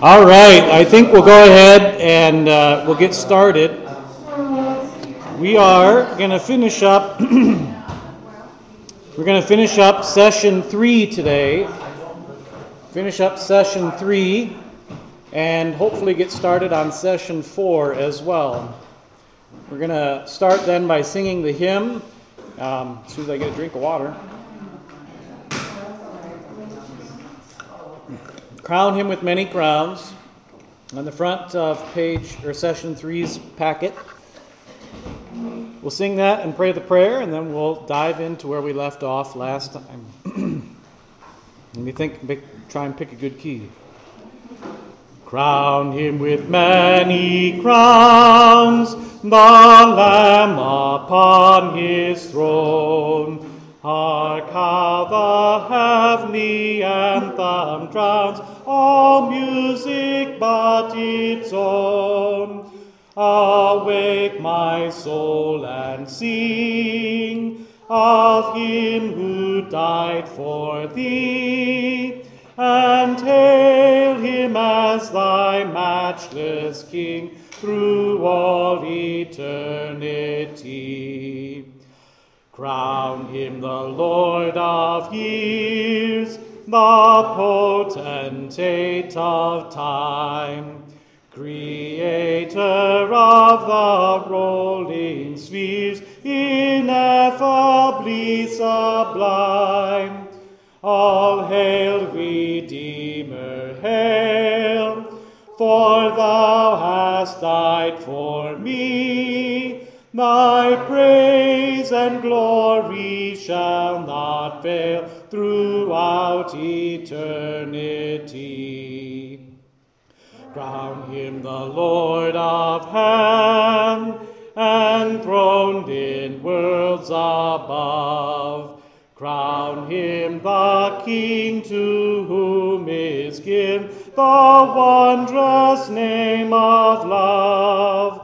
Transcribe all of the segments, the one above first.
All right, I think we'll go ahead and uh, we'll get started. We are going to finish up. we're going to finish up session three today. Finish up session three, and hopefully get started on session four as well. We're going to start then by singing the hymn. Um, as soon as I get a drink of water. Crown him with many crowns. On the front of page or session three's packet, we'll sing that and pray the prayer, and then we'll dive into where we left off last time. Let me think, try and pick a good key. Crown him with many crowns, the Lamb upon his throne. Hark how the heavenly anthem drowns all music but its own. Awake, my soul, and sing of him who died for thee, and hail him as thy matchless King through all eternity. Crown him the Lord of years, the potentate of time, creator of the rolling spheres, ineffably sublime. All hail, Redeemer, hail, for thou hast died for me Thy praise and glory shall not fail throughout eternity. Crown him the Lord of heaven, enthroned in worlds above. Crown him the King to whom is given the wondrous name of love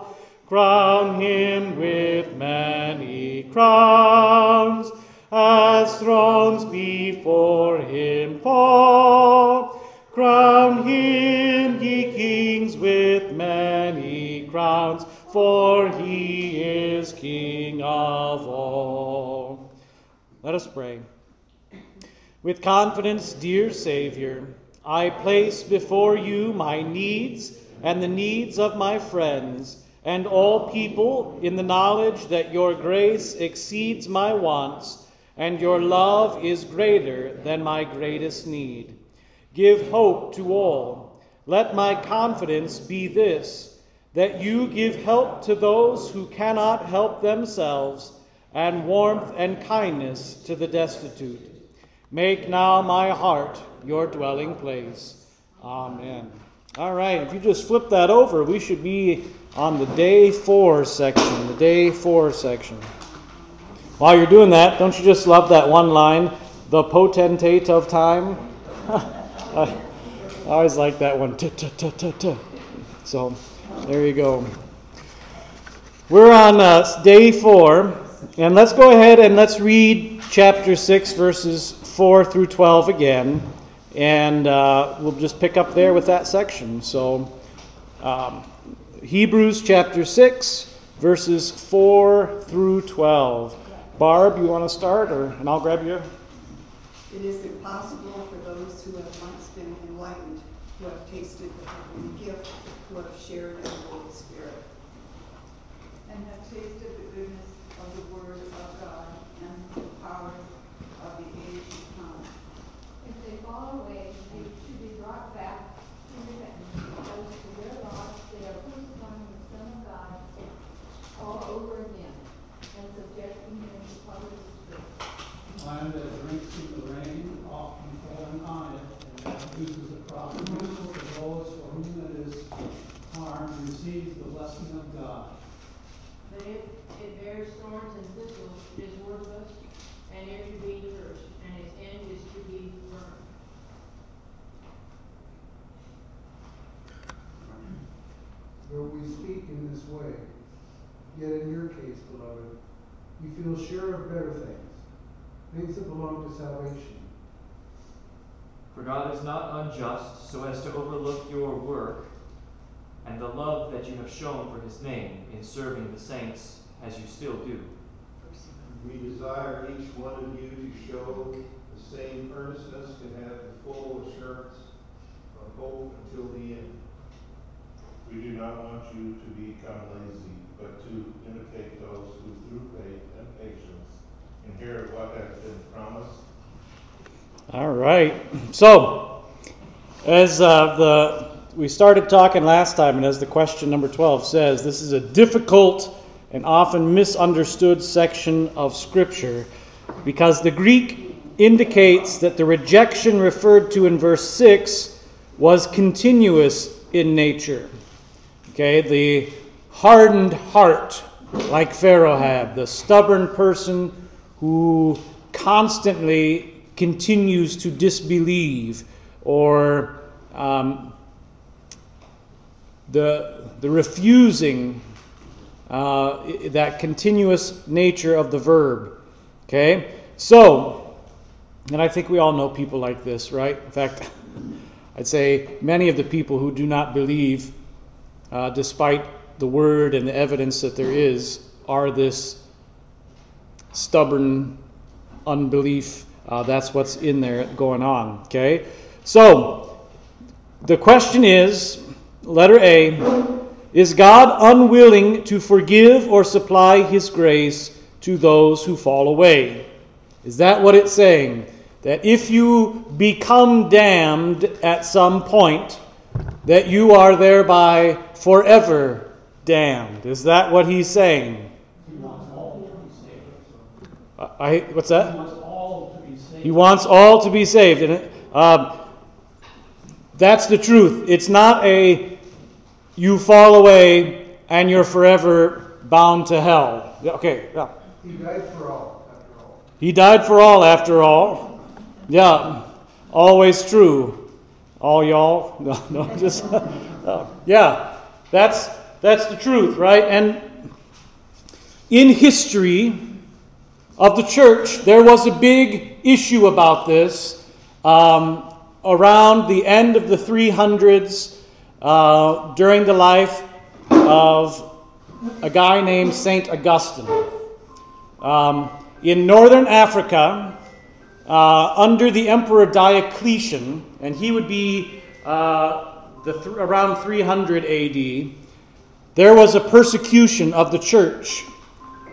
crown him with many crowns, as thrones before him fall. Crown him, ye kings, with many crowns, for he is King of all. Let us pray. With confidence, dear Savior, I place before you my needs and the needs of my friends and all people in the knowledge that your grace exceeds my wants and your love is greater than my greatest need. Give hope to all. Let my confidence be this that you give help to those who cannot help themselves, and warmth and kindness to the destitute. Make now my heart your dwelling place. Amen. All right, if you just flip that over, we should be on the day four section. The day four section. While you're doing that, don't you just love that one line, the potentate of time? I always like that one. So there you go. We're on uh, day four, and let's go ahead and let's read chapter 6, verses 4 through 12 again, and uh, we'll just pick up there with that section. So, um, Hebrews chapter 6, verses 4 through 12. Barb, you want to start, or and I'll grab you? It is impossible for those who have once been enlightened, who have tasted the heavenly gift, who have shared in the Holy Spirit, and have tasted the goodness of the Word of God and the power of the age to come. If they fall away, they should be brought back to repentance, because to their loss they are crucifying the Son of God all over again, and subjecting him to public disgrace. Land that drinks in the rain, often falling on it, and that uses a crop useful to those for whom it is harmed, receives the blessing of God. But if it bears thorns and thistles, it is worthless, and it to be cursed, and its end is to be burned. Though we speak in this way, yet in your case, beloved, you feel sure of better things, things that belong to salvation. For God is not unjust so as to overlook your work and the love that you have shown for his name in serving the saints as you still do. We desire each one of you to show the same earnestness to have the full assurance of hope until the end. We do not want you to become lazy, but to imitate those who through faith and patience inherit what has been promised. All right. So, as uh, the we started talking last time, and as the question number 12 says, this is a difficult and often misunderstood section of Scripture because the Greek indicates that the rejection referred to in verse 6 was continuous in nature. Okay, the hardened heart, like Pharaoh had, the stubborn person who constantly continues to disbelieve or um, the, the refusing uh, that continuous nature of the verb. Okay? So, and I think we all know people like this, right? In fact, I'd say many of the people who do not believe, uh, despite the word and the evidence that there is, are this stubborn unbelief. Uh, that's what's in there going on. Okay? So, the question is letter A is God unwilling to forgive or supply his grace to those who fall away? Is that what it's saying? That if you become damned at some point, that you are thereby forever damned. Is that what he's saying? He wants all to be saved. I, what's that? He wants all to be saved. He wants all to be saved. And it, uh, that's the truth. It's not a you fall away and you're forever bound to hell. Okay, yeah. He died for all, after all. He died for all after all. Yeah, always true. All y'all? No, no, just yeah. That's that's the truth, right? And in history of the church, there was a big issue about this um, around the end of the 300s uh, during the life of a guy named Saint Augustine. Um, in northern Africa, uh, under the Emperor Diocletian, and he would be uh, the th- around 300 AD, there was a persecution of the church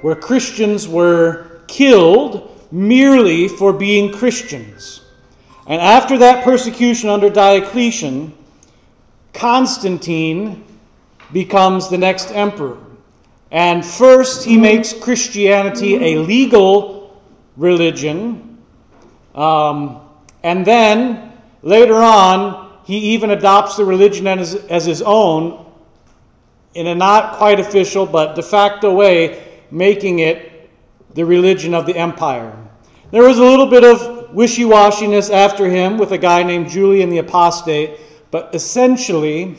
where Christians were killed merely for being Christians. And after that persecution under Diocletian, Constantine becomes the next emperor. And first, he makes Christianity a legal religion. Um, and then, later on, he even adopts the religion as, as his own in a not quite official but de facto way, making it the religion of the empire. There was a little bit of wishy washiness after him with a guy named Julian the Apostate, but essentially,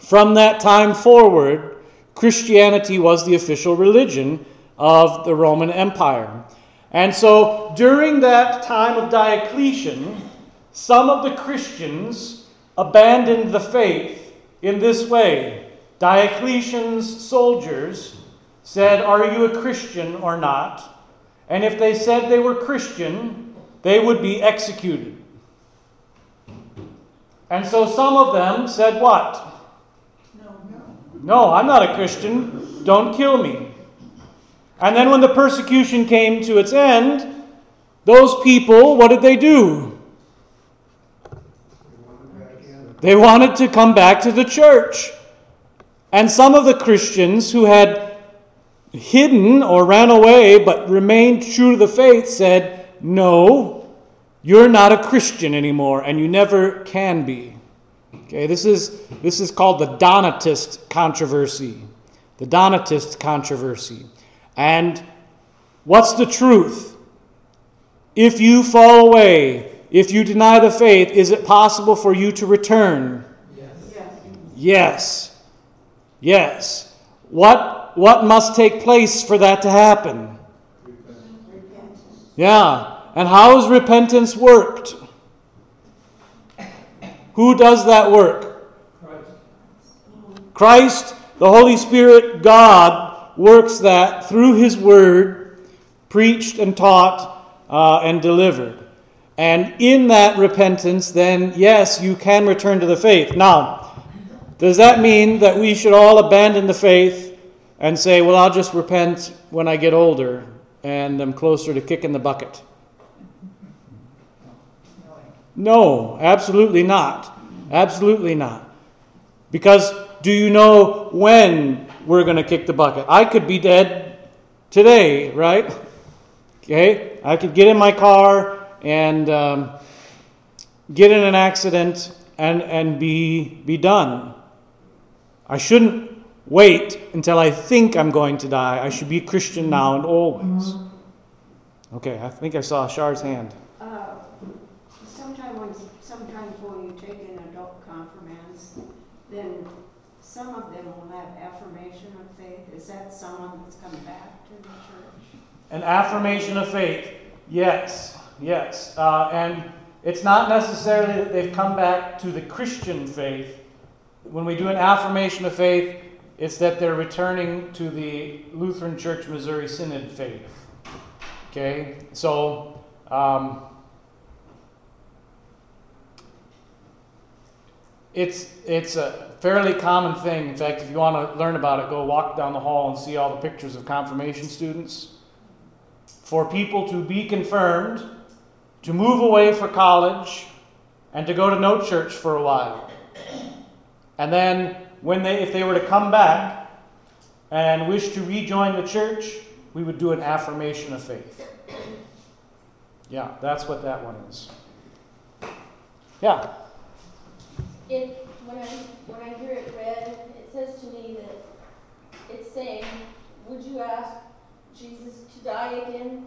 from that time forward, Christianity was the official religion of the Roman Empire. And so during that time of Diocletian, some of the Christians abandoned the faith in this way. Diocletian's soldiers said, Are you a Christian or not? And if they said they were Christian, they would be executed. And so some of them said, What? No, no. No, I'm not a Christian. Don't kill me. And then when the persecution came to its end, those people, what did they do? They wanted to come back to the church. And some of the Christians who had hidden or ran away but remained true to the faith said, No, you're not a Christian anymore, and you never can be. Okay, this is, this is called the Donatist controversy. The Donatist controversy. And what's the truth? If you fall away, if you deny the faith, is it possible for you to return? Yes. Yes. Yes. What, what must take place for that to happen? Repentance. Yeah. And how is repentance worked? Who does that work? Christ. Christ, the Holy Spirit, God, works that through His Word, preached and taught uh, and delivered. And in that repentance, then, yes, you can return to the faith. Now, does that mean that we should all abandon the faith and say, well, I'll just repent when I get older and I'm closer to kicking the bucket? No, absolutely not. Absolutely not. Because do you know when we're going to kick the bucket? I could be dead today, right? Okay? I could get in my car and um, get in an accident and, and be, be done. I shouldn't wait until I think I'm going to die. I should be a Christian now and always. Okay, I think I saw Char's hand. Uh, Sometimes when, sometimes when you take an adult confirmants, then some of them will have affirmation of faith. Is that someone that's come back to the church? An affirmation of faith. Yes, yes. Uh, and it's not necessarily that they've come back to the Christian faith. When we do an affirmation of faith, it's that they're returning to the Lutheran Church Missouri Synod faith. Okay? So, um, it's, it's a fairly common thing. In fact, if you want to learn about it, go walk down the hall and see all the pictures of confirmation students for people to be confirmed, to move away for college, and to go to no church for a while. And then, when they, if they were to come back and wish to rejoin the church, we would do an affirmation of faith. Yeah, that's what that one is. Yeah. It, when I, when I hear it read, it says to me that it's saying, would you ask Jesus to die again?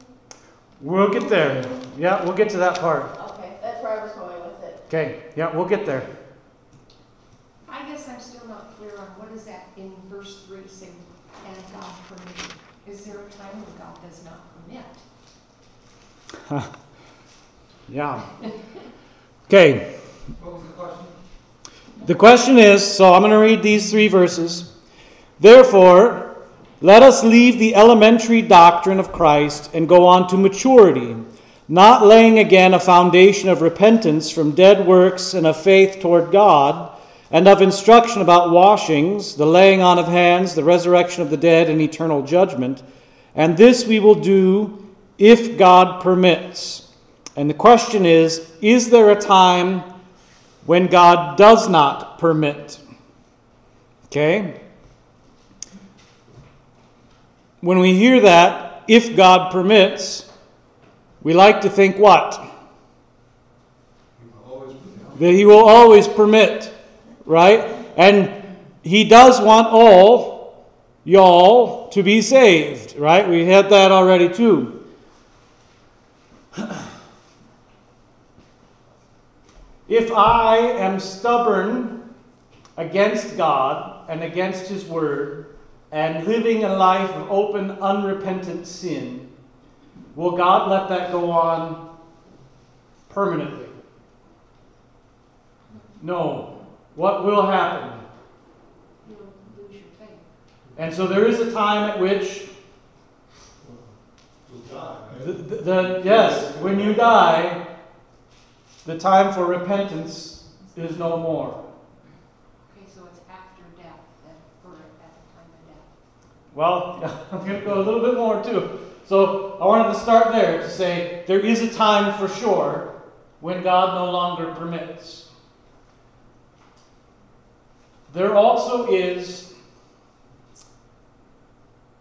We'll get there. Yeah, we'll get to that part. Okay, that's where I was going with it. Okay, yeah, we'll get there. I guess I'm still not clear on what is that in verse three saying, and God permitted? Is there a time when God does not permit? Yeah. Okay, What was the question? The question is so I'm going to read these three verses. Therefore, let us leave the elementary doctrine of Christ and go on to maturity, not laying again a foundation of repentance from dead works and of faith toward God, and of instruction about washings, the laying on of hands, the resurrection of the dead, and eternal judgment. And this we will do if God permits. And the question is Is there a time when God does not permit? Okay? When we hear that, if God permits, we like to think what? That He will always permit, right? And He does want all y'all to be saved, right? We had that already too. If I am stubborn against God and against His Word and living a life of open, unrepentant sin, will God let that go on permanently? No. What will happen? You'll lose your faith. And so there is a time at which the, the, the- yes, when you die, the time for repentance is no more. Okay, so it's after death, that, or at the time of death. Well, I'm going to go a little bit more too. So I wanted to start there to say there is a time for sure when God no longer permits. There also is,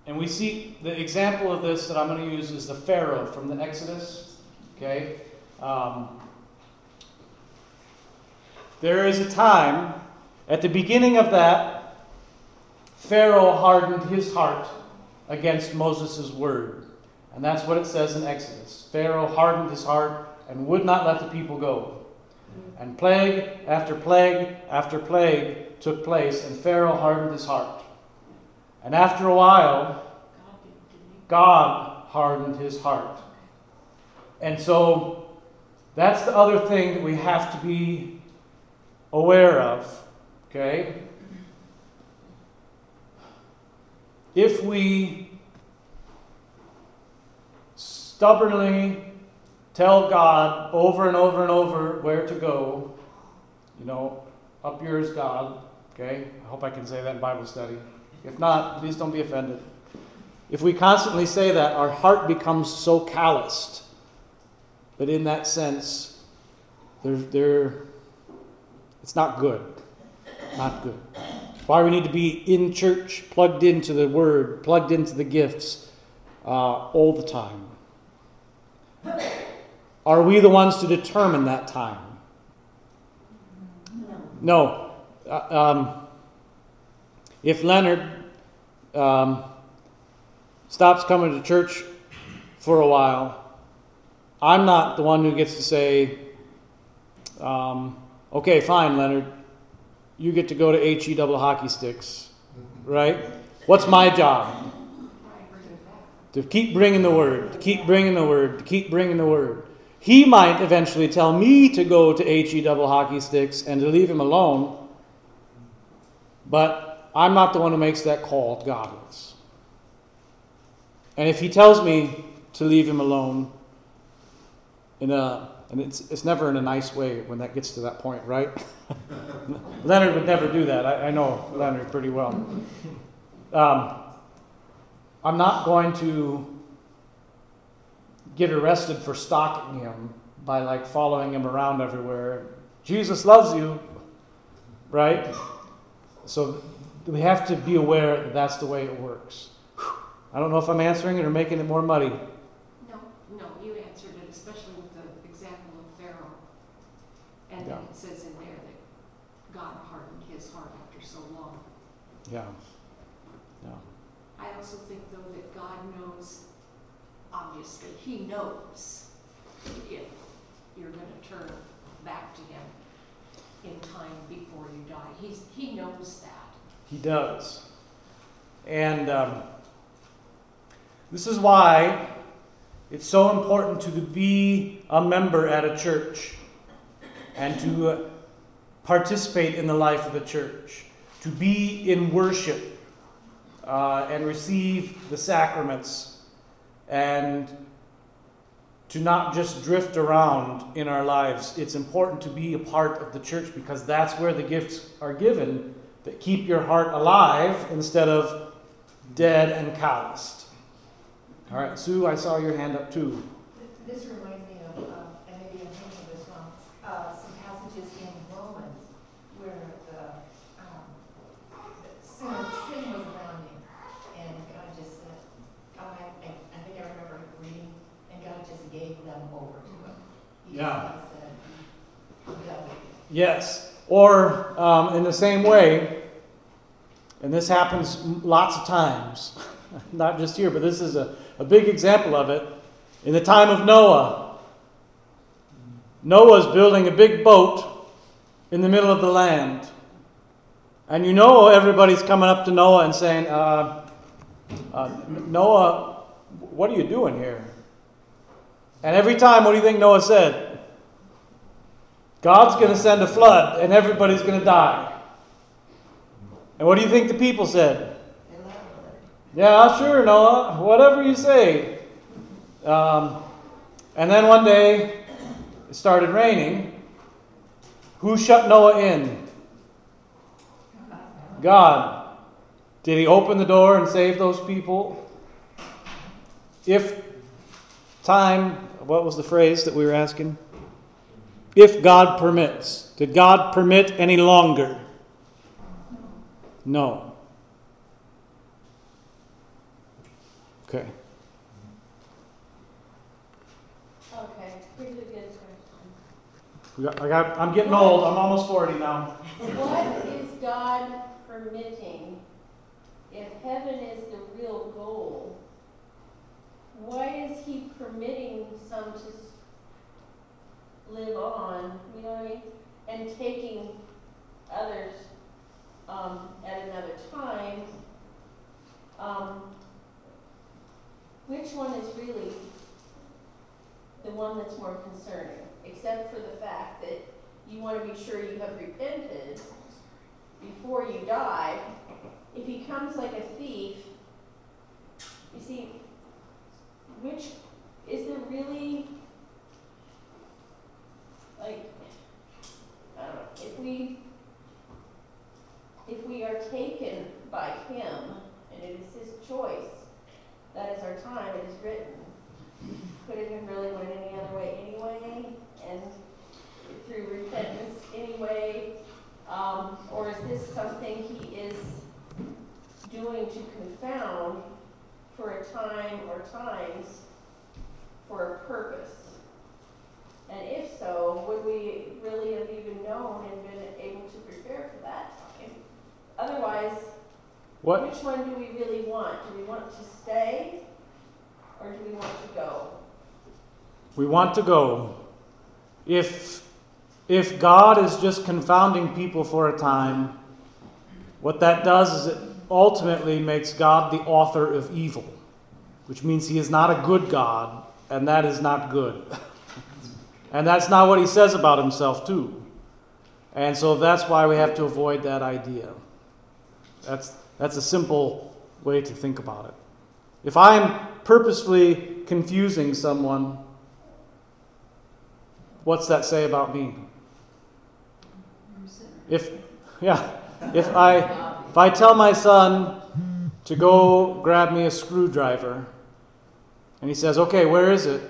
and we see the example of this that I'm going to use is the Pharaoh from the Exodus. Okay? Um, there is a time, at the beginning of that, Pharaoh hardened his heart against Moses' word. And that's what it says in Exodus. Pharaoh hardened his heart and would not let the people go. And plague after plague after plague took place, and Pharaoh hardened his heart. And after a while, God hardened his heart. And so that's the other thing that we have to be aware of, okay? If we stubbornly tell God over and over and over where to go, you know, up yours, God, okay? I hope I can say that in Bible study. If not, please don't be offended. If we constantly say that, our heart becomes so calloused But in that sense, they're, they're, it's not good. Not good. Why we need to be in church, plugged into the Word, plugged into the gifts uh, all the time. Are we the ones to determine that time? No. Uh, um, if Leonard um, stops coming to church for a while, I'm not the one who gets to say, um, okay, fine, Leonard, you get to go to HE double hockey sticks, right? What's my job? To keep bringing the word, to keep bringing the word, to keep bringing the word. He might eventually tell me to go to HE double hockey sticks and to leave him alone, but I'm not the one who makes that call, God is. And if he tells me to leave him alone, in a, and it's, it's never in a nice way when that gets to that point, right? Leonard would never do that. I, I know Leonard pretty well. Um, I'm not going to get arrested for stalking him by like following him around everywhere. Jesus loves you, right? So we have to be aware that that's the way it works. I don't know if I'm answering it or making it more muddy. No, no, you answered it, especially with the example of Pharaoh. And then Yeah. it says in there that God hardened his heart after so long. Yeah. Yeah. I also think though that God knows, obviously, he knows if you're gonna turn back to him in time before you die. He's, he knows that. He does. And um, this is why it's so important to be a member at a church and to uh, participate in the life of the church, to be in worship uh, and receive the sacraments, and to not just drift around in our lives. It's important to be a part of the church because that's where the gifts are given that keep your heart alive instead of dead and calloused. All right, Sue, I saw your hand up too. This reminds me of, uh, and maybe I'm thinking of this wrong, uh, some passages in Romans where the, um, the sin, sin was around him, and God just said, oh, I, I I think I remember reading, and God just gave them over to him. He just Yeah. Yes. Or um, in the same way, and this happens lots of times, not just here, but this is a, a big example of it. In the time of Noah, Noah's building a big boat in the middle of the land. And you know everybody's coming up to Noah and saying, uh, uh, Noah, what are you doing here? And every time, what do you think Noah said? God's going to send a flood and everybody's going to die. And what do you think the people said? Yeah, sure, Noah, whatever you say. Um, and then one day it started raining. Who shut Noah in? God. Did he open the door and save those people? If time, what was the phrase that we were asking? If God permits. Did God permit any longer? No. Okay. Okay, here's a good question. I got, I'm getting old. I'm almost 40 now. What is God permitting if heaven is the real goal? Why is He permitting some to live on, you know what I mean? And taking others um, at another time? Um, which one is really the one that's more concerning? Except for the fact that you want to be sure you have repented before you die. If he comes like a thief, you see, which is there really like if we if we are taken by him and it is his choice, that is our time, it is written. Could it have really went any other way anyway? And through repentance anyway? Um, or is this something he is doing to confound for a time or times for a purpose? And if so, would we really have even known and been able to prepare for that time? Otherwise, What? which one do we really want? Do we want to stay or do we want to go? We want to go. If if God is just confounding people for a time, what that does is it ultimately makes God the author of evil, which means he is not a good God, and that is not good. and that's not what he says about himself, too. And so that's why we have to avoid that idea. That's, that's a simple way to think about it. If I'm purposefully confusing someone, what's that say about me? If, yeah, if I, if I tell my son to go grab me a screwdriver, and he says, okay, where is it?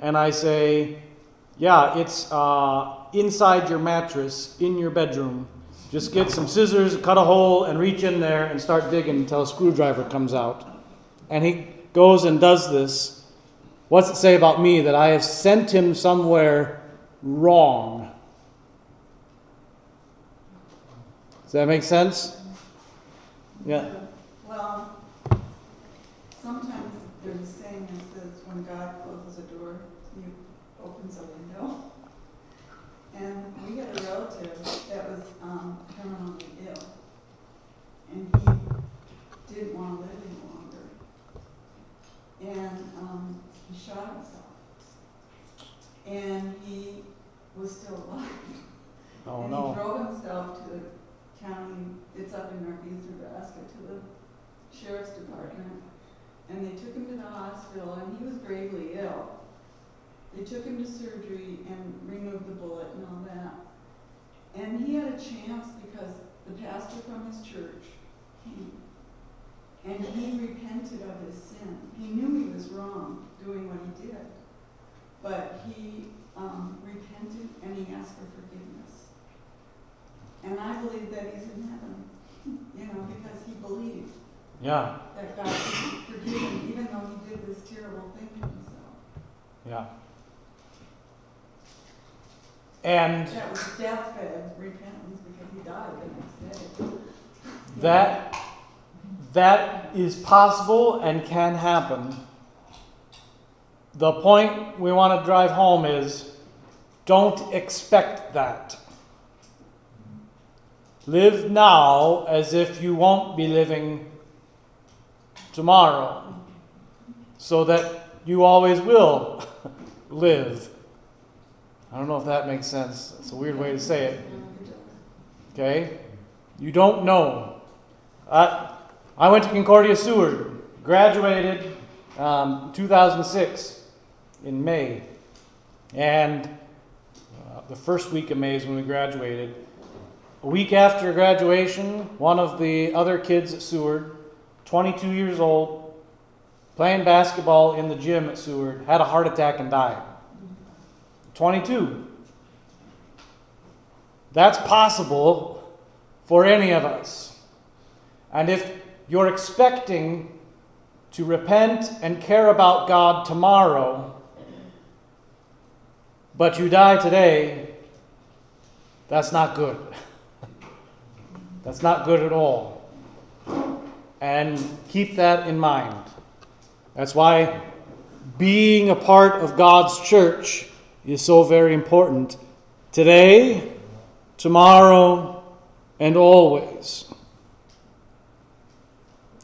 And I say, yeah, it's uh, inside your mattress in your bedroom. Just get some scissors, cut a hole, and reach in there and start digging until a screwdriver comes out. And he goes and does this. What's it say about me that I have sent him somewhere wrong? Does that make sense? Yeah. Well, sometimes there's a saying that says when God closes a door, he opens a window. And we had a relative that was um, terminally ill, and he didn't want to live any longer. And um, he shot himself. And he was still alive. Oh and no. he drove himself to the county, it's up in Northeast Nebraska, to the sheriff's department. And they took him to the hospital, and he was gravely ill. They took him to surgery and removed the bullet and all that. And he had a chance because the pastor from his church came. And he repented of his sin. He knew he was wrong doing what he did. But he um, repented and he asked for forgiveness. And I believe that he's in heaven, you know, because he believed Yeah, that God could forgive him, even though he did this terrible thing to himself. yeah. And That was deathbed repentance because he died the next day. that that is possible and can happen. The point we want to drive home is don't expect that. Live now as if you won't be living tomorrow, so that you always will live. I don't know if that makes sense. It's a weird way to say it. Okay? You don't know. I, I went to Concordia Seward, graduated um, 2006 in May. And uh, the first week of May is when we graduated. A week after graduation, one of the other kids at Seward, 22 years old, playing basketball in the gym at Seward, had a heart attack and died. 22. That's possible for any of us. And if you're expecting to repent and care about God tomorrow, but you die today, that's not good. That's not good at all. And keep that in mind. That's why being a part of God's church is so very important today, tomorrow, and always.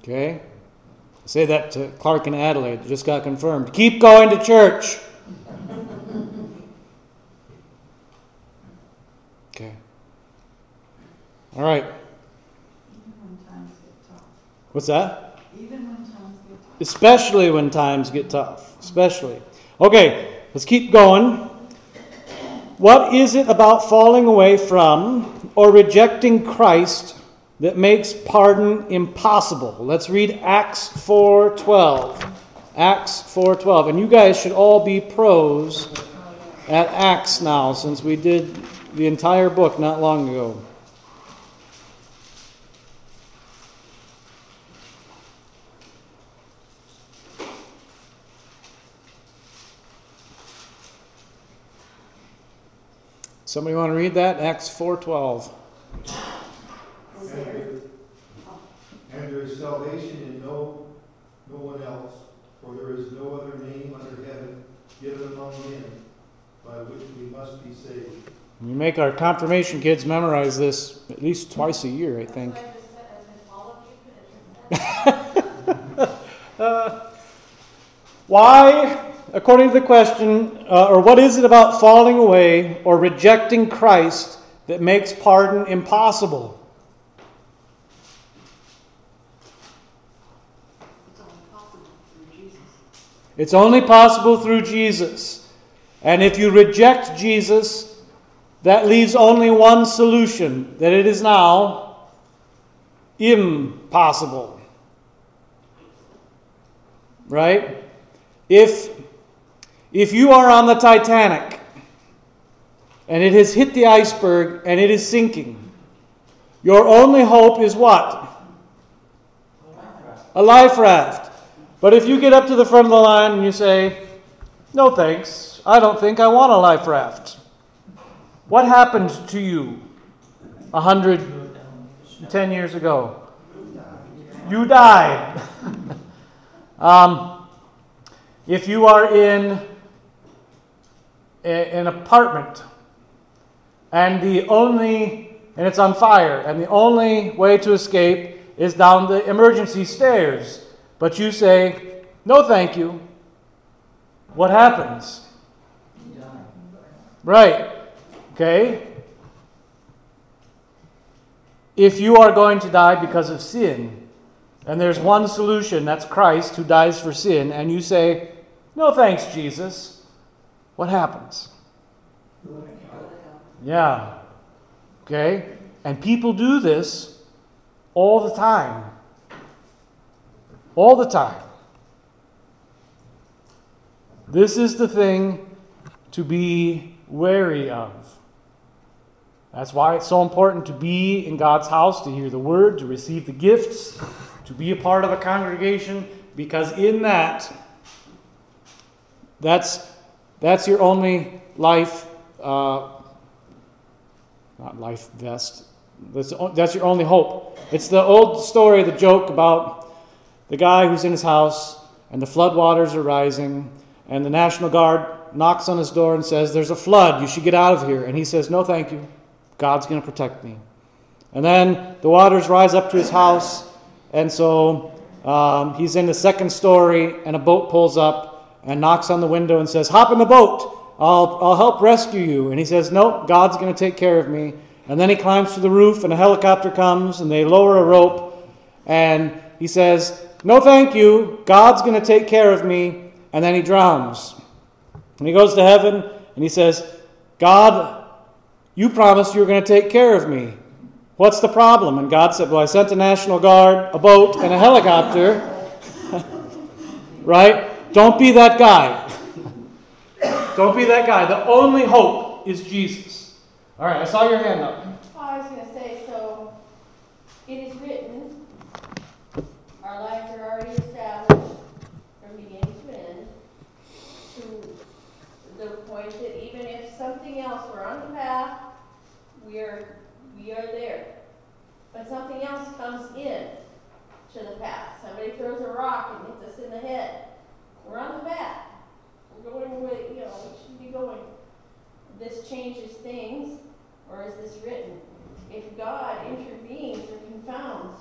Okay? I say that to Clark and Adelaide, it just got confirmed. Keep going to church. Okay. All right. Even when times get tough. What's that? Even when times get tough. Especially when times get tough. Especially. Okay, let's keep going. What is it about falling away from or rejecting Christ that makes pardon impossible? Let's read Acts 4:12. Acts 4:12. And you guys should all be pros at Acts now since we did the entire book not long ago. Somebody want to read that? Acts 4:12. Is there, And there is salvation in no, no one else, for there is no other name under heaven given among men by which we must be saved. We make our confirmation kids memorize this at least twice a year, I think. Uh, why, according to the question, uh, or what is it about falling away or rejecting Christ that makes pardon impossible? It's only possible through Jesus. It's only possible through Jesus. And if you reject Jesus, that leaves only one solution that it is now impossible. Right? If if you are on the Titanic and it has hit the iceberg and it is sinking, your only hope is what? A life raft. But if you get up to the front of the line and you say, No thanks, I don't think I want a life raft. What happened to you a hundred ten years ago? You died. um, if you are in an apartment. And the only and it's on fire and the only way to escape is down the emergency stairs. But you say no thank you. What happens? Right. Okay. If you are going to die because of sin and there's one solution that's Christ who dies for sin and you say no thanks Jesus what happens yeah. Okay? And people do this all the time. All the time. This is the thing to be wary of. That's why it's so important to be in God's house, to hear the word, to receive the gifts, to be a part of a congregation, because in that, that's, that's your only life. Uh, not life vest. That's, that's your only hope. It's the old story, the joke about the guy who's in his house and the floodwaters are rising, and the National Guard knocks on his door and says, There's a flood, you should get out of here. And he says, No, thank you. God's going to protect me. And then the waters rise up to his house, and so um, he's in the second story, and a boat pulls up and knocks on the window and says, Hop in the boat. I'll, I'll help rescue you. And he says, Nope, God's going to take care of me. And then he climbs to the roof, and a helicopter comes, and they lower a rope. And he says, No, thank you. God's going to take care of me. And then he drowns. And he goes to heaven, and he says, God, you promised you were going to take care of me. What's the problem? And God said, Well, I sent the National Guard, a boat, and a helicopter. right? Don't be that guy. Don't be that guy. The only hope is Jesus. All right, I saw your hand up. Oh, I was gonna say, so, it is written, our lives are already established from beginning to end, to the point that even if something else, we're on the path, we are, we are there. But something else comes in to the path, somebody throws a rock and hits us in the head, we're on the path. We're going where, you know, we should be going. This changes things, or is this written? If God intervenes or confounds,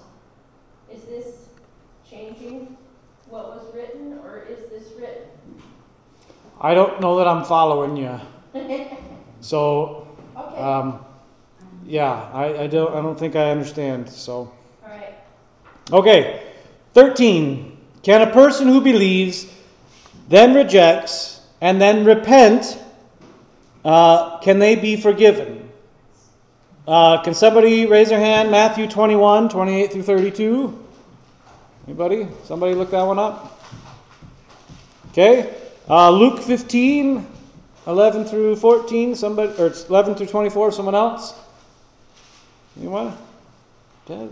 is this changing what was written, or is this written? I don't know that I'm following you. So, Okay, um, Yeah, I, I don't I don't think I understand. So All right. okay, thirteen. Can a person who believes, then rejects, and then repent, uh, can they be forgiven? Uh, can somebody raise their hand? Matthew 21, 28 through 32. Anybody? Somebody look that one up? Okay. Uh, Luke 15, 11 through 14. Somebody, or it's 11 through 24. Someone else? Anyone? Okay.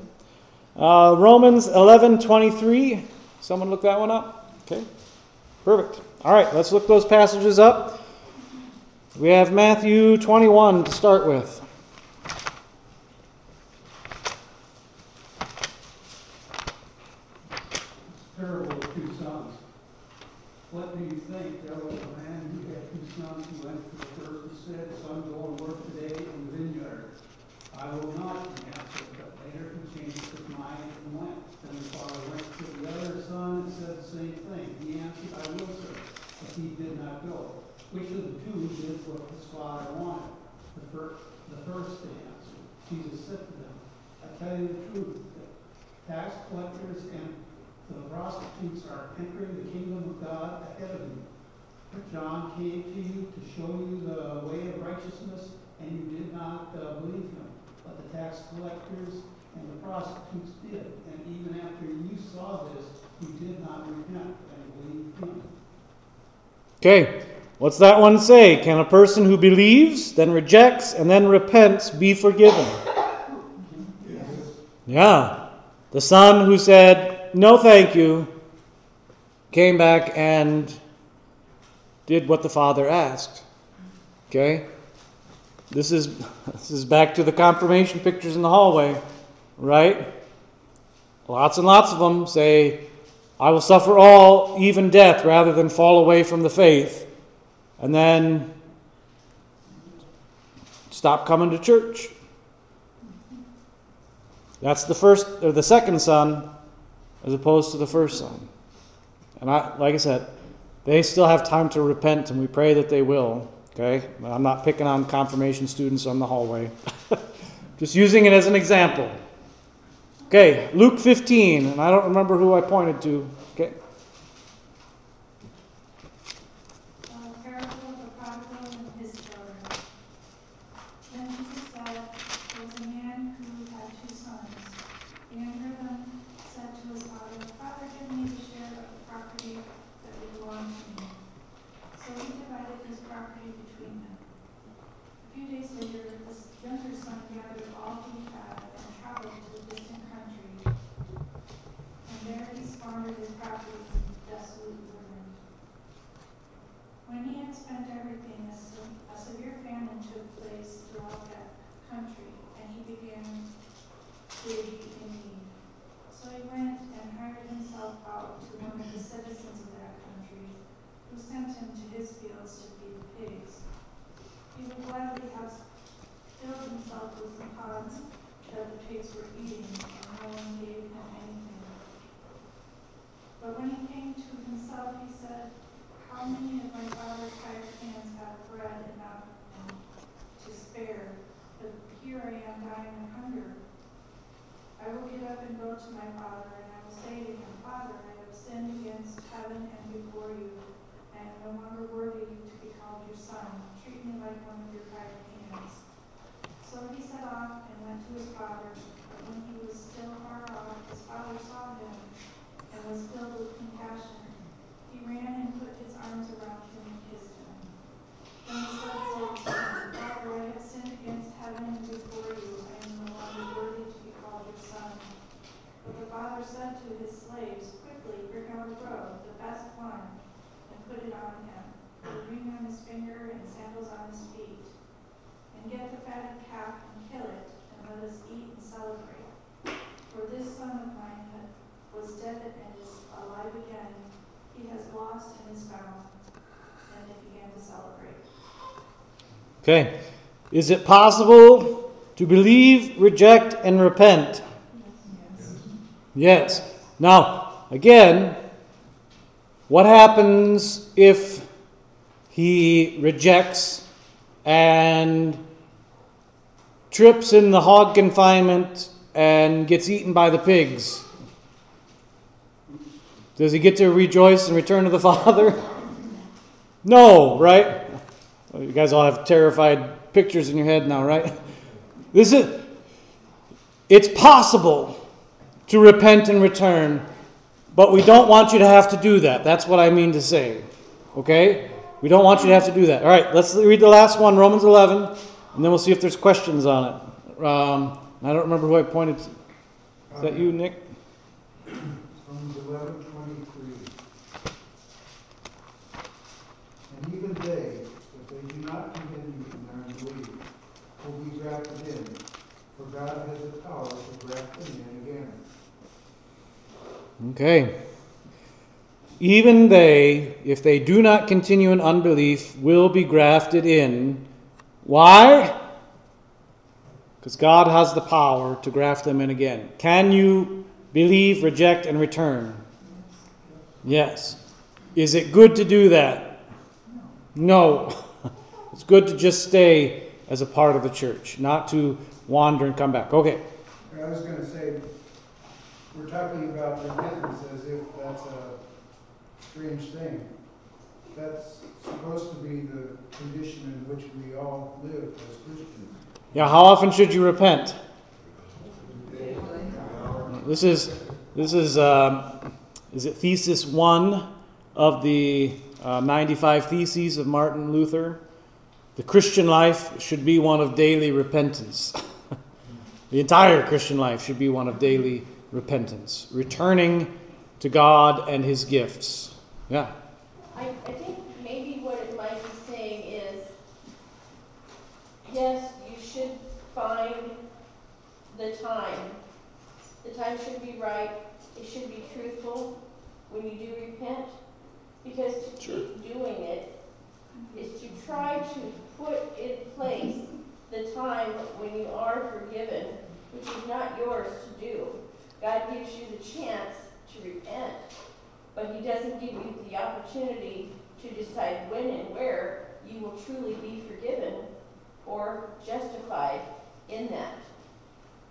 Uh, Romans 11, 23. Someone look that one up? Okay. Perfect. All right, let's look those passages up. We have Matthew 21 to start with. parable of two sons. What do you think? There was a man who had two sons who went to the first and said, Son, go and work today in the vineyard. I will not, he answered, but later he changed his mind and went. Then the father went to the other son and said the same thing. He answered, I will, sir, but he did not go. Which of the two did The first, the first answered. Jesus said to them, I tell you the truth, that tax collectors and the prostitutes are entering the kingdom of God ahead of you. For John came to you to show you the way of righteousness, and you did not uh, believe him. But the tax collectors and the prostitutes did. And even after you saw this, you did not repent and believe him. Okay, what's that one say? Can a person who believes, then rejects, and then repents be forgiven? Yeah. The son who said, No, thank you, came back and did what the father asked. Okay? This is this is back to the confirmation pictures in the hallway, right? Lots and lots of them say, I will suffer all, even death, rather than fall away from the faith. And then stop coming to church. That's the first or the second son as opposed to the first son. And I like I said, they still have time to repent and we pray that they will. Okay? I'm not picking on confirmation students on the hallway. Just using it as an example. Okay, Luke 15, and I don't remember who I pointed to. Okay. Uh, parable of the prodigal and his children. Then Jesus said, there was a man who had two sons. The younger of them said to his father, Father, give me the share of the property that belongs to me. So he divided his property between them. A few days later, this younger son gathered all he had and traveled to a distant country. And there he squandered his property in desolate ruin. When he had spent everything, a, a severe famine took place throughout that country, and he began to be in need. So he went and hired himself out to one of the citizens of that country, who sent him to his fields to feed the pigs. He would gladly have filled himself with the pods that the pigs were eating, and no one gave him anything. But when he came to himself, he said, how many of my father's hired hands have bread enough to spare, but here I am dying of hunger? I will get up and go to my father, and I will say to him, Father, I have sinned against heaven and before you, and am no longer worthy to be called your son. Treat me like one of your hired hands. So he set off and went to his father, but when he was still far off, his father saw him and was filled with compassion. He ran and put arms around him and kissed him. Then the son said to Father, I have sinned against heaven and before you. I am no longer worthy to be called your son. But the father said to his slaves, Quickly, bring out a robe, the best one, and put it on him. A ring on his finger and sandals on his feet. And get the fatted calf and kill it, and let us eat and celebrate. For this son of mine was dead and is alive again. Has lost and is found. And began to celebrate. Okay. Is it possible to believe, reject, and repent? Yes. Now, again, what happens if he rejects and trips in the hog confinement and gets eaten by the pigs, does he get to rejoice and return to the Father? no, right? You guys all have terrified pictures in your head now, right? This is it's possible to repent and return, but we don't want you to have to do that. That's what I mean to say. Okay? We don't want you to have to do that. All right, let's read the last one, Romans 11, and then we'll see if there's questions on it. Um, I don't remember who I pointed to. Is that you, Nick? Romans 11. And even they, if they do not continue in their unbelief, will be grafted in, for God has the power to graft them in again. Okay. Even they, if they do not continue in unbelief, will be grafted in. Why? Because God has the power to graft them in again. Can you believe, reject, and return? Yes. Is it good to do that? No. It's good to just stay as a part of the church, not to wander and come back. Okay. I was gonna say, we're talking about repentance as if that's a strange thing. That's supposed to be the condition in which we all live as Christians. Yeah, how often should you repent? This is this is um, is it thesis one of the uh, 95 theses of Martin Luther? The Christian life should be one of daily repentance. the entire Christian life should be one of daily repentance, returning to God and His gifts. Yeah. I, I think maybe what it might be saying is, yes, you should find the time. The time should be right, it should be truthful when you do repent. Because to keep doing it is to try to put in place the time when you are forgiven, which is not yours to do. God gives you the chance to repent, but He doesn't give you the opportunity to decide when and where you will truly be forgiven or justified in that.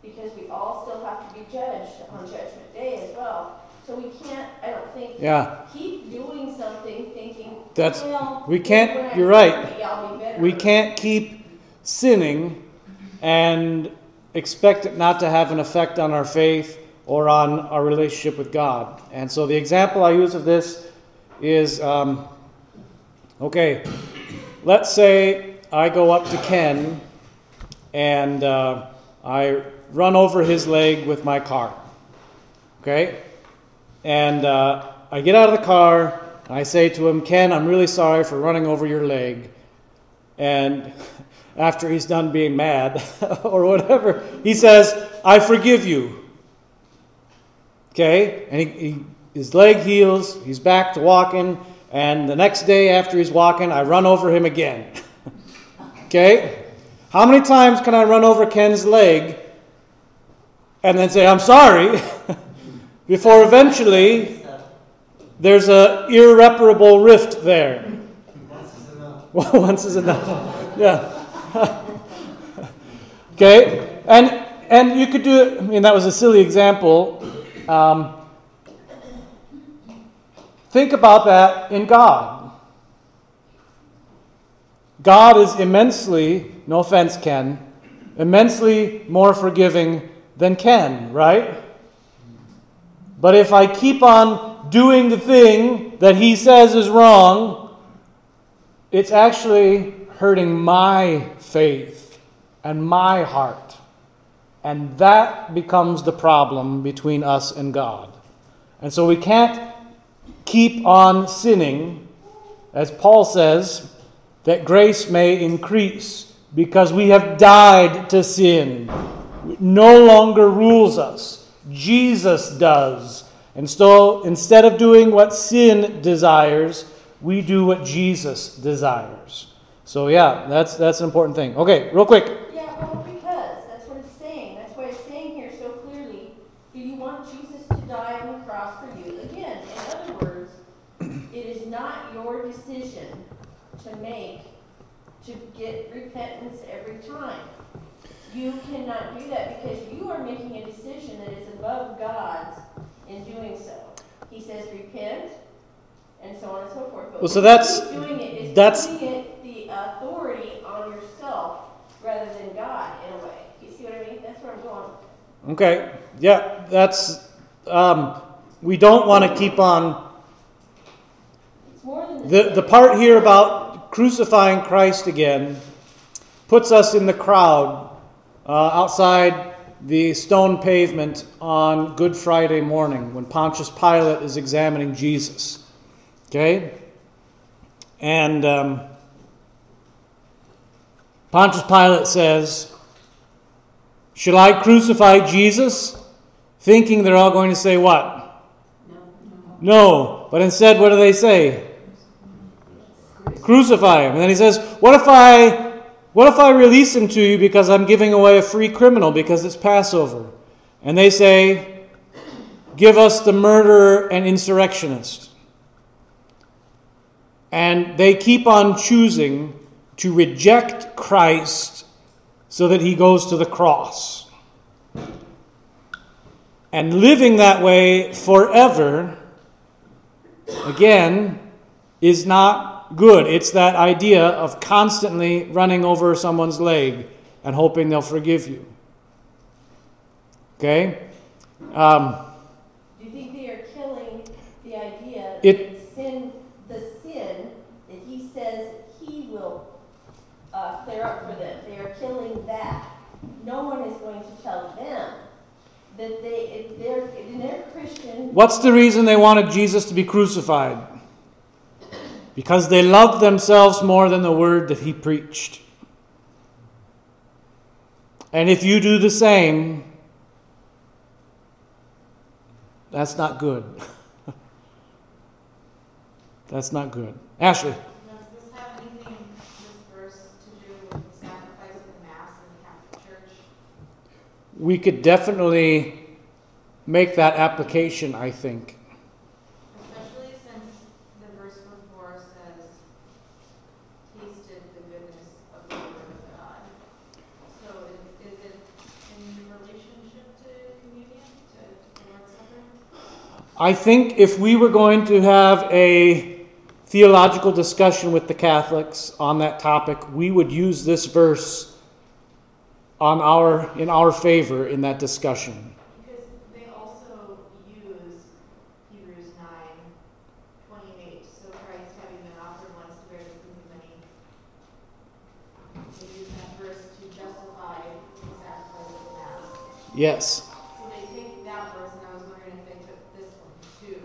Because we all still have to be judged on Judgment Day as well. So we can't, I don't think, Yeah. keep doing something thinking, That's well, we can't. I You're right. I'll be better. We can't keep sinning and expect it not to have an effect on our faith or on our relationship with God. And so the example I use of this is um, okay, let's say I go up to Ken and uh, I run over his leg with my car. Okay? And uh, I get out of the car I say to him, Ken, I'm really sorry for running over your leg. And after he's done being mad or whatever, he says, I forgive you. Okay? And he, he, his leg heals, he's back to walking, and the next day after he's walking, I run over him again. okay? How many times can I run over Ken's leg and then say, I'm sorry, before eventually there's an irreparable rift there? Once is enough. Once is enough. yeah. okay, and and you could do it. I mean, that was a silly example. Um, think about that in God. God is immensely, no offense, Ken, immensely more forgiving than Ken, right? But if I keep on doing the thing that he says is wrong, it's actually hurting my faith and my heart. And that becomes the problem between us and God. And so we can't keep on sinning, as Paul says, that grace may increase because we have died to sin. It no longer rules us. Jesus does. And so instead of doing what sin desires, we do what Jesus desires. So yeah, that's that's an important thing. Okay, real quick. Yeah, well, because that's what it's saying. That's why it's saying here so clearly. Do you want Jesus to die on the cross for you? Again, in other words, it is not your decision to make to get repentance every time. You cannot do that because you are making a decision that is above God's in doing so. He says repent and so on and so forth. But Well, so that's- you're doing it is that's- putting it the authority on yourself rather than God in a way. You see what I mean? That's where I'm going. Okay, yeah, that's, um, we don't want to keep on, It's more than the, the part here about crucifying Christ again puts us in the crowd uh, outside the stone pavement on Good Friday morning when Pontius Pilate is examining Jesus. Okay? And um, Pontius Pilate says, Should I crucify Jesus? Thinking they're all going to say what? No. But instead, what do they say? Crucify him. And then he says, What if I what if I release him to you because I'm giving away a free criminal because it's Passover? And they say, Give us the murderer and insurrectionist. And they keep on choosing to reject Christ so that he goes to the cross. And living that way forever, again, is not good. It's that idea of constantly running over someone's leg and hoping they'll forgive you. Okay? Um, Do you think they are killing the idea It- that sin, the sin that he says he will uh, clear up for them? They are killing that. No one is going to tell them that they, if they're, in their Christian, what's the reason they wanted Jesus to be crucified? Because they loved themselves more than the word that he preached. And if you do the same, that's not good. that's not good. Ashley. Does this have anything, this verse, to do with the sacrifice of the Mass in the Catholic Church? We could definitely make that application, I think. Especially since the verse before says, tasted the goodness of the Word of God. So is, is it in relationship to communion, to, to the Lord's Supper? I think if we were going to have a theological discussion with the Catholics on that topic, we would use this verse on our in our favor in that discussion. Because they also use Hebrews so Christ having been offered once to bear the sins of many. They use that verse to justify the sacrifice of the mass. Yes. So they take that verse, and I was wondering if they took this one too,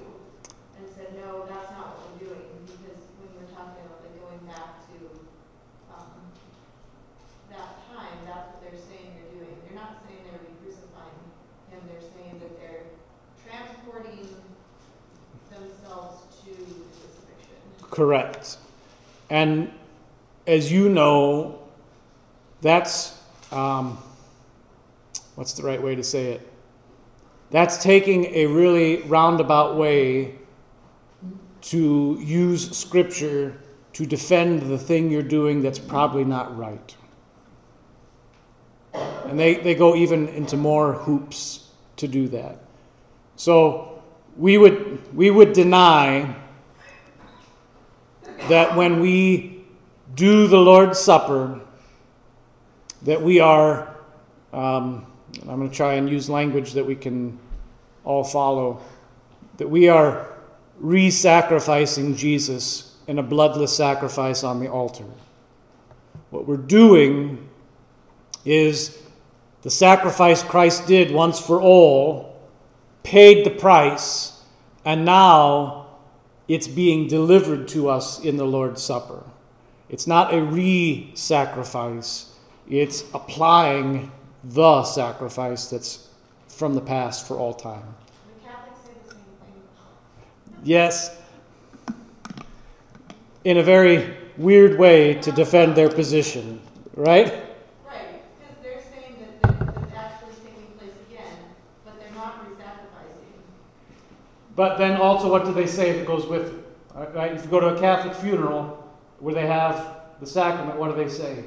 and said, no, that's not what we're doing, because when you were talking about like going back to, um, that time, that's what they're saying they're doing. They're not saying they're re-crucifying him, they're saying that they're transporting themselves to the crucifixion. Correct. And as you know, that's um, what's the right way to say it? That's taking a really roundabout way to use scripture to defend the thing you're doing that's probably not right. And they, they go even into more hoops to do that. So we would, we would deny that when we do the Lord's Supper, that we are, um, I'm going to try and use language that we can all follow, that we are re sacrificing Jesus in a bloodless sacrifice on the altar. What we're doing is the sacrifice Christ did once for all, paid the price, and now it's being delivered to us in the Lord's Supper. It's not a re sacrifice, it's applying the sacrifice that's from the past for all time. The Catholics say the same thing. Yes, in a very weird way to defend their position, right? Right, because they're saying that, that, that actually taking place again, but they're not re-sacrificing. But then also, what do they say that goes with it? Right? If you go to a Catholic funeral where they have the sacrament, what do they say?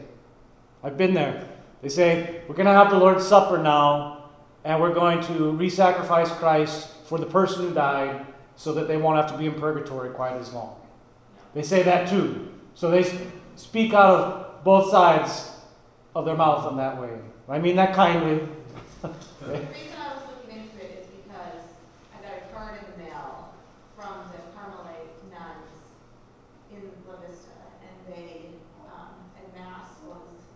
I've been there. They say, We're going to have the Lord's Supper now, and we're going to re sacrifice Christ for the person who died so that they won't have to be in purgatory quite as long. They say that too. So they speak out of both sides of their mouth in that way. I mean that kindly. The reason I was looking into it is because I got a card in the mail from the Carmelite nuns in La Vista, and they, um, and mass was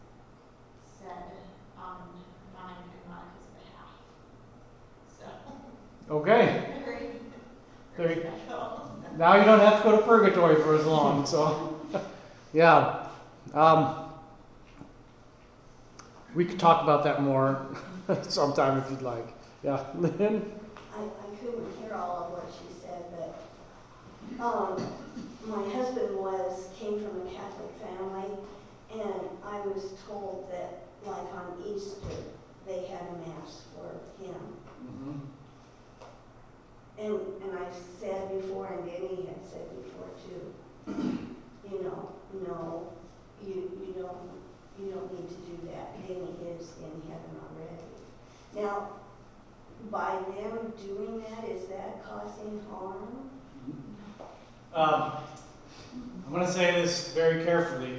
said on mine and Monica's behalf. So, Okay. very. Now you don't have to go to purgatory for as long. So, yeah. Um, we could talk about that more sometime if you'd like. Yeah, Lynn? I, I couldn't hear all of what she said, but, um, my husband was, came from a Catholic family, and I was told that, like on Easter, they had a mass for him. And, and I've said before, and Denny had said before too, you know, no, you, you don't, you don't need to do that. Denny is in heaven already. Now, by them doing that, is that causing harm? Um, I'm going to say this very carefully.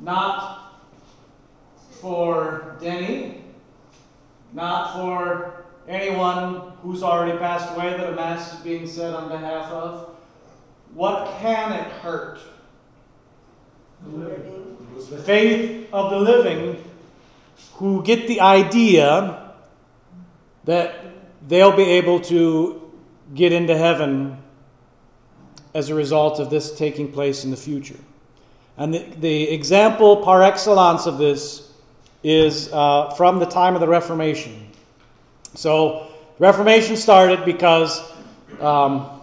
Not for Denny, not for anyone who's already passed away that a mass is being said on behalf of. What can it hurt? Living? The faith of the living who get the idea that they'll be able to get into heaven as a result of this taking place in the future. And the, the example par excellence of this is uh, from the time of the Reformation. So, Reformation started because um,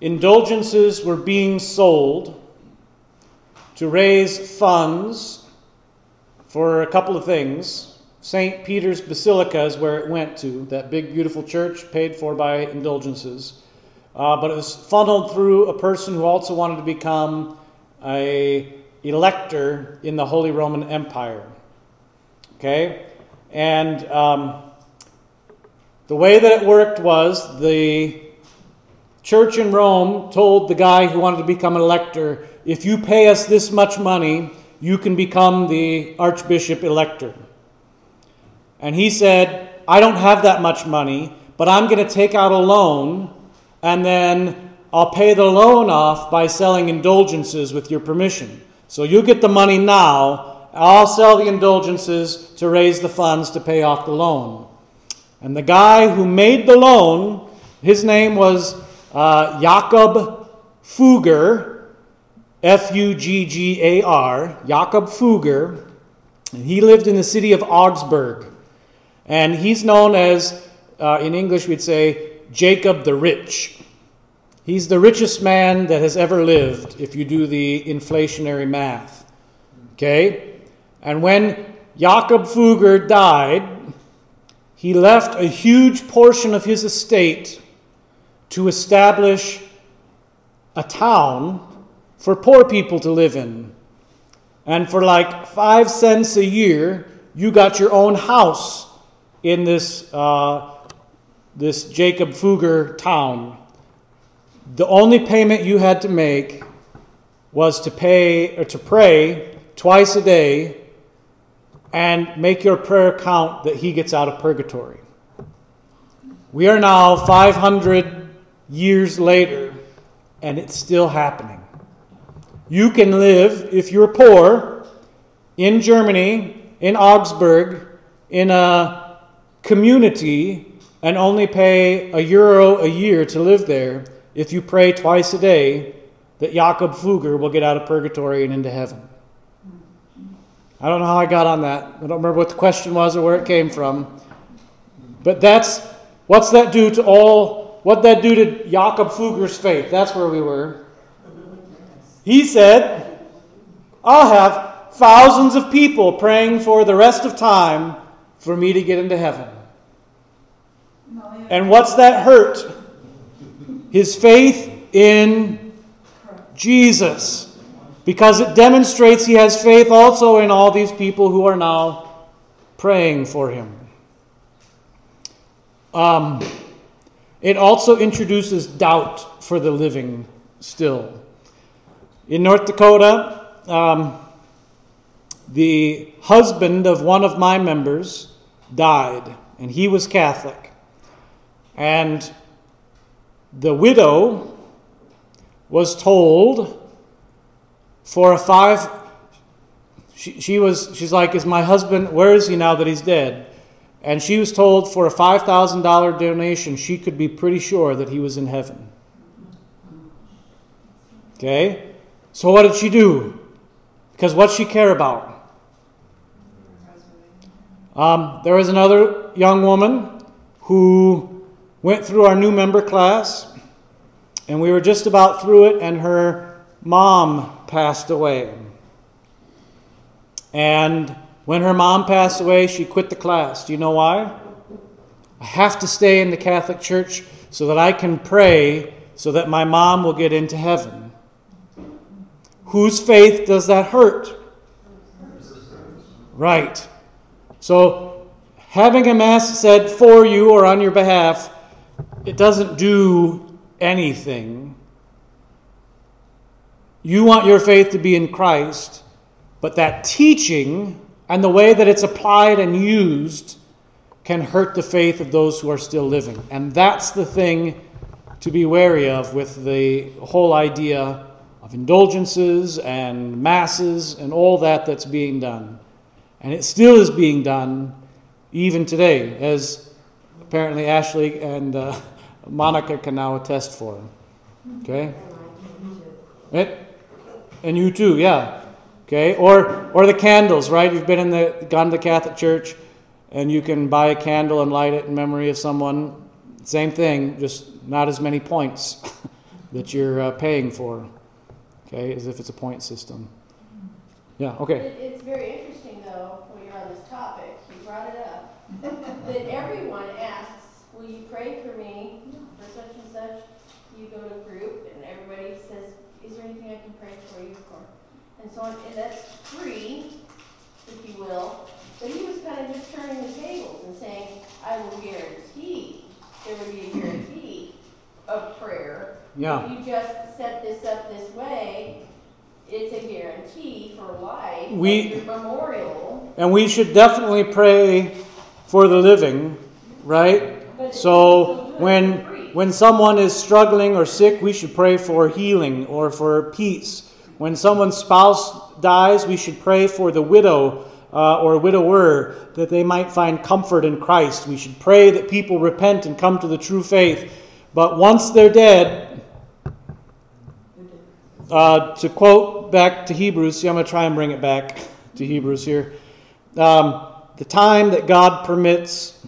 indulgences were being sold to raise funds for a couple of things. St. Peter's Basilica is where it went to, that big, beautiful church paid for by indulgences. Uh, but it was funneled through a person who also wanted to become a elector in the Holy Roman Empire. Okay? And um, the way that it worked was the church in Rome told the guy who wanted to become an elector, if you pay us this much money, you can become the archbishop elector. And he said, I don't have that much money, but I'm going to take out a loan and then I'll pay the loan off by selling indulgences with your permission. So you get the money now, I'll sell the indulgences to raise the funds to pay off the loan. And the guy who made the loan, his name was uh, Jakob Fugger, F U G G A R, Jakob Fugger. And he lived in the city of Augsburg. And he's known as, uh, in English, we'd say, Jacob the Rich. He's the richest man that has ever lived if you do the inflationary math. Okay? And when Jakob Fugger died, he left a huge portion of his estate to establish a town for poor people to live in. And for like five cents a year, you got your own house in this, uh, this Jacob Fugger town. The only payment you had to make was to pay or to pray twice a day and make your prayer count that he gets out of purgatory. We are now 500 years later, and it's still happening. You can live, if you're poor, in Germany, in Augsburg, in a community, and only pay a euro a year to live there if you pray twice a day that Jakob Fugger will get out of purgatory and into heaven. I don't know how I got on that. I don't remember what the question was or where it came from. But that's what's that do to all what that do to Jakob Fugger's faith? That's where we were. He said, I'll have thousands of people praying for the rest of time for me to get into heaven. And what's that hurt? His faith in Jesus. Because it demonstrates he has faith also in all these people who are now praying for him. Um, it also introduces doubt for the living still. In North Dakota, um, the husband of one of my members died, and he was Catholic. And the widow was told for a five she, she was she's like is my husband where is he now that he's dead? And she was told for a $5000 donation she could be pretty sure that he was in heaven. Okay? So what did she do? Because what she care about? Um, there was another young woman who went through our new member class and we were just about through it and her mom passed away. And when her mom passed away, she quit the class. Do you know why? I have to stay in the Catholic Church so that I can pray so that my mom will get into heaven. Whose faith does that hurt? Right. So, having a Mass said for you or on your behalf, it doesn't do anything you want your faith to be in Christ, but that teaching and the way that it's applied and used can hurt the faith of those who are still living. And that's the thing to be wary of with the whole idea of indulgences and masses and all that that's being done. And it still is being done even today, as apparently Ashley and uh, Monica can now attest for. Okay? It, and you too, yeah. Okay, or or the candles, right? You've been in the gone to the Catholic Church, and you can buy a candle and light it in memory of someone. Same thing, just not as many points that you're uh, paying for. Okay, as if it's a point system. Yeah. Okay. It, it's very interesting, though, when you're on this topic. You brought it up that everyone asks, "Will you pray for me for such and such?" You go to group, and everybody says, there anything I can pray for you for? And so and that's free, if you will. But he was kind of just turning the tables and saying, I will guarantee there would be a guarantee of prayer. Yeah. If you just set this up this way, it's a guarantee for life. We memorial. And we should definitely pray for the living, right? So when when someone is struggling or sick, we should pray for healing or for peace. When someone's spouse dies, we should pray for the widow uh, or widower that they might find comfort in Christ. We should pray that people repent and come to the true faith. But once they're dead, uh, to quote back to Hebrews, see, I'm going to try and bring it back to Hebrews here. Um, the time that God permits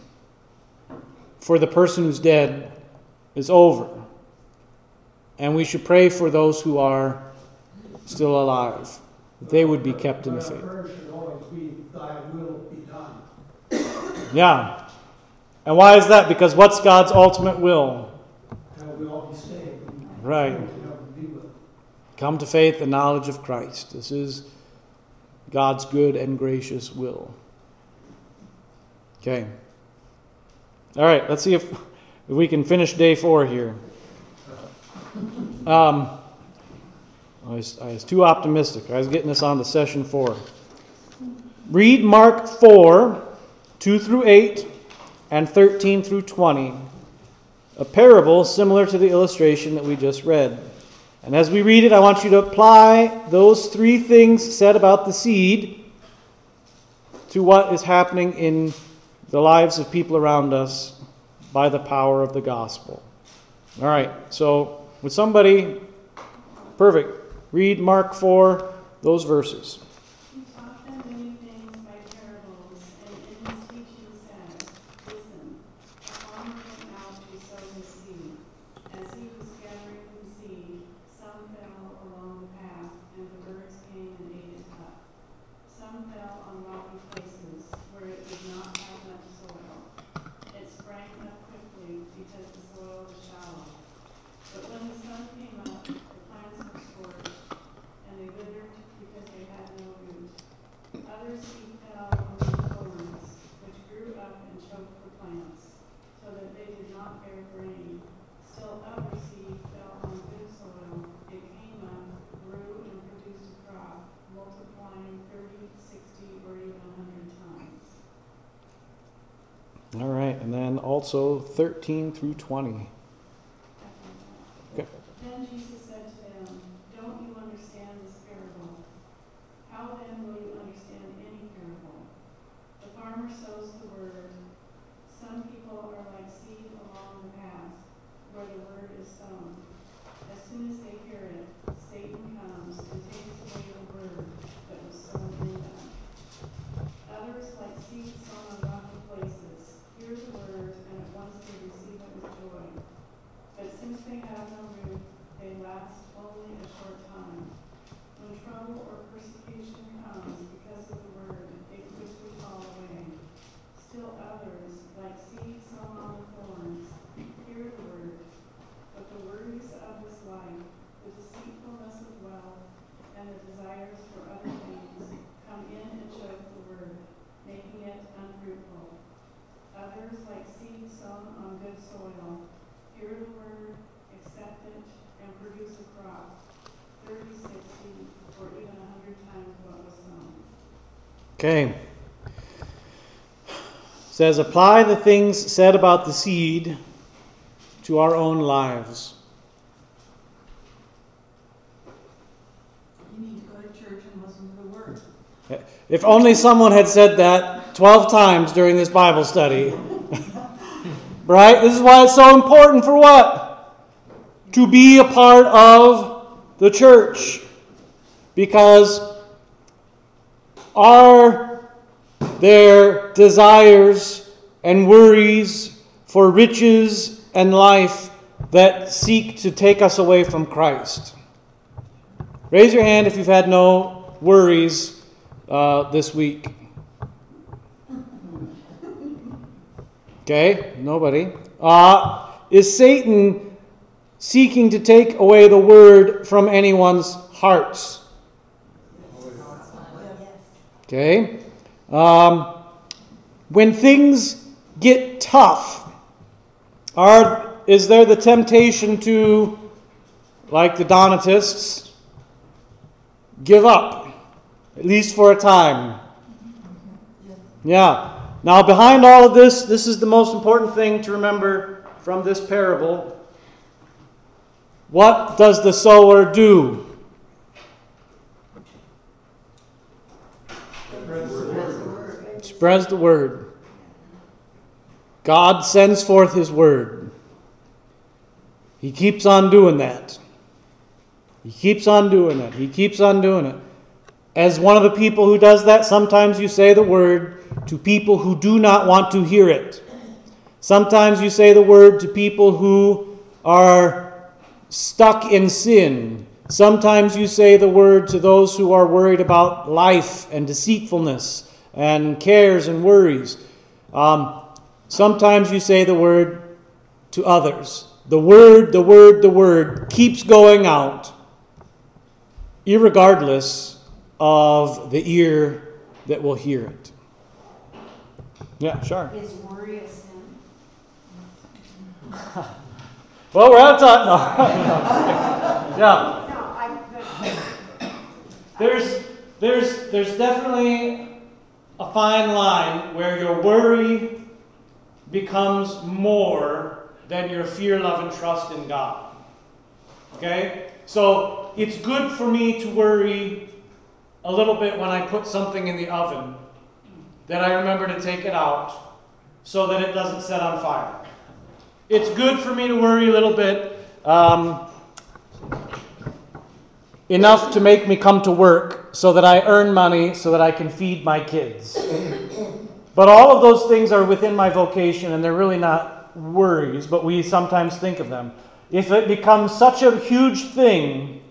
for the person who's dead is over. And we should pray for those who are still alive, that they would be kept in the faith. Yeah. And why is that? Because what's God's ultimate will? Right. Come to faith and knowledge of Christ. This is God's good and gracious will. Okay. All right, let's see if if we can finish day four here. Um, I was, I was too optimistic. I was getting this on to session four. Read Mark 4, 2 through 8, and 13 through 20, a parable similar to the illustration that we just read. And as we read it, I want you to apply those three things said about the seed to what is happening in the lives of people around us by the power of the gospel. All right, so would somebody, perfect, read Mark 4, those verses. But when the sun came up, the plants were scorched, and they withered not bear grain. Still other seed fell on good soil. It came up, grew, and produced a crop, multiplying thirty, sixty, or even a hundred times. All right, and then also 13 through 20. Okay. Then Jesus said to them, Don't you understand this parable? How then will you understand any parable? The farmer sows the word. Some people are like seed along the path where the word is sown. As soon as they hear it, Satan comes and takes away the word that was sown in them. Others, like seed sown on rocky places, hear the word and at once they receive it with joy. But since they have no root, they last only a short time. When trouble or persecution comes because of the word, they quickly fall away. Still others, like seeds sown on the thorns, hear the word, but the worries of this life, the deceitfulness of wealth, and the desires for other things come in and choke the word, making it unfruitful. Others, like seeds sown on good soil, hear the word, accept it, and produce a crop, 30, 60, or even a hundred times what was sown. Okay. Says, apply the things said about the seed to our own lives. You need to go to church and listen to the word. If only someone had said that 12 times during this Bible study. right? This is why it's so important for what? To be a part of the church. Because are there desires and worries for riches and life that seek to take us away from Christ? Raise your hand if you've had no worries uh, this week. Okay, nobody. Uh, is Satan seeking to take away the word from anyone's hearts? Okay. Um, when things get tough, are is there the temptation to, like the Donatists, give up, at least for a time? Yeah. Now, behind all of this, this is the most important thing to remember from this parable. What does the sower do? Spreads the word. God sends forth his word. He keeps on doing that. He keeps on doing it. He keeps on doing it. As one of the people who does that, sometimes you say the word to people who do not want to hear it. Sometimes you say the word to people who are stuck in sin. Sometimes you say the word to those who are worried about life and deceitfulness and cares and worries. Um, sometimes you say the word to others. The word, the word, the word keeps going out, irregardless of the ear that will hear it. Yeah, sure. Is worry a sin? Well, we're out of time. No. yeah. No, I, but There's, there's, there's definitely a fine line where your worry becomes more than your fear, love, and trust in God. Okay? So it's good for me to worry a little bit when I put something in the oven that I remember to take it out so that it doesn't set on fire. It's good for me to worry a little bit. Um, enough to make me come to work so that I earn money so that I can feed my kids. But all of those things are within my vocation and they're really not worries, but we sometimes think of them. If it becomes such a huge thing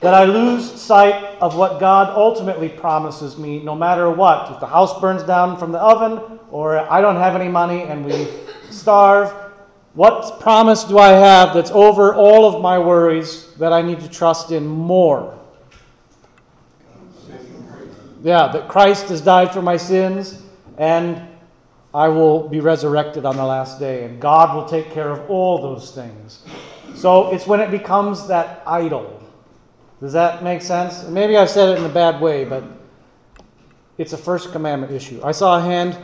that I lose sight of what God ultimately promises me, no matter what, if the house burns down from the oven or I don't have any money and we starve, what promise do I have that's over all of my worries that I need to trust in more? Yeah, that Christ has died for my sins and I will be resurrected on the last day, and God will take care of all those things. So it's when it becomes that idol. Does that make sense? Maybe I said it in a bad way, but it's a first commandment issue. I saw a hand.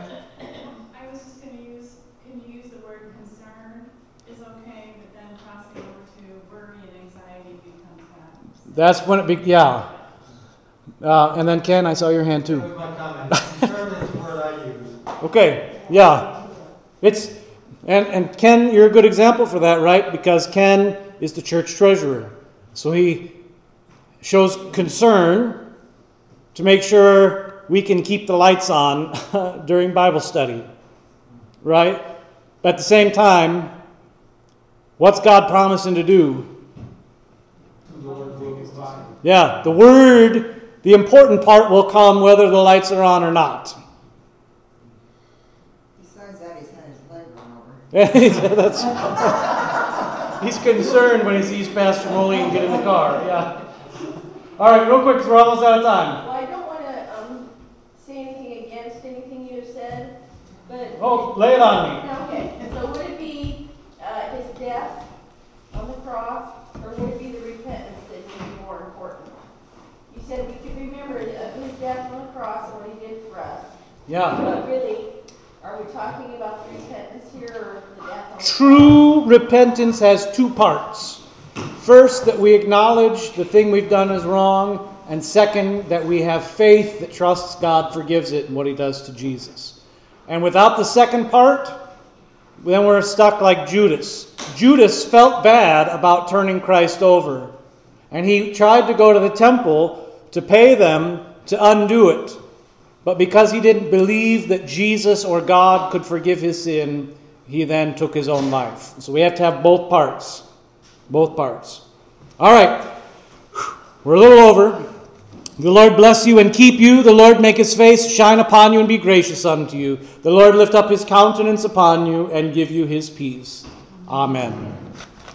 I was just gonna use, can you use the word concern is okay, but then crossing over to worry and anxiety becomes bad. That's when it be, yeah. Uh, and then Ken, I saw your hand too. That was my comment. Concern is the word I use. Okay, yeah. It's and and Ken, you're a good example for that, right? Because Ken is the church treasurer. So he shows concern to make sure we can keep the lights on during Bible study. Right? But at the same time, what's God promising to do? The Lord will provide. Yeah, the word, the important part will come whether the lights are on or not. Besides that, he's had his leg run over. That's, he's concerned when he sees Pastor Moline get in the car. Yeah. All right, real quick, 'cause we're almost out of time. Well, I don't want to um, say anything against anything you have said, but. Oh, lay it on me. Okay, so would it be uh, his death on the cross, or would it be the repentance that would be more important? You said we could remember of uh, his death on the cross and what he did for us. Yeah. But really, are we talking about the repentance here or the death on the cross? True repentance has two parts. First, that we acknowledge the thing we've done is wrong, and second, that we have faith that trusts God forgives it and what he does to Jesus. And without the second part, then we're stuck like Judas. Judas felt bad about turning Christ over, and he tried to go to the temple to pay them to undo it. But because he didn't believe that Jesus or God could forgive his sin, he then took his own life. So we have to have both parts. Both parts. All right. We're a little over. The Lord bless you and keep you. The Lord make his face shine upon you and be gracious unto you. The Lord lift up his countenance upon you and give you his peace. Amen.